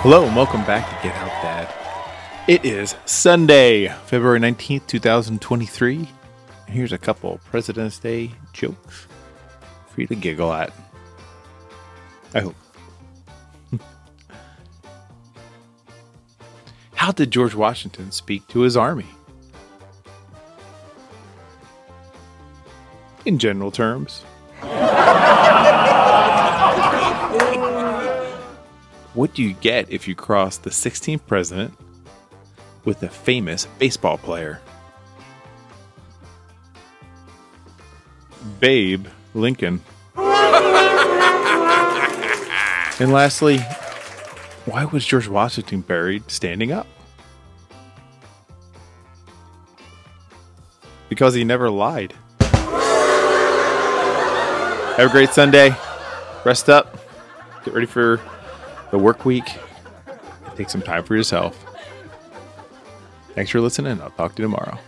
Hello and welcome back to Get Help Dad. It is Sunday, February 19th, 2023. And here's a couple President's Day jokes for you to giggle at. I hope. How did George Washington speak to his army? In general terms. What do you get if you cross the 16th president with a famous baseball player? Babe Lincoln. and lastly, why was George Washington buried standing up? Because he never lied. Have a great Sunday. Rest up. Get ready for the work week. Take some time for yourself. Thanks for listening. I'll talk to you tomorrow.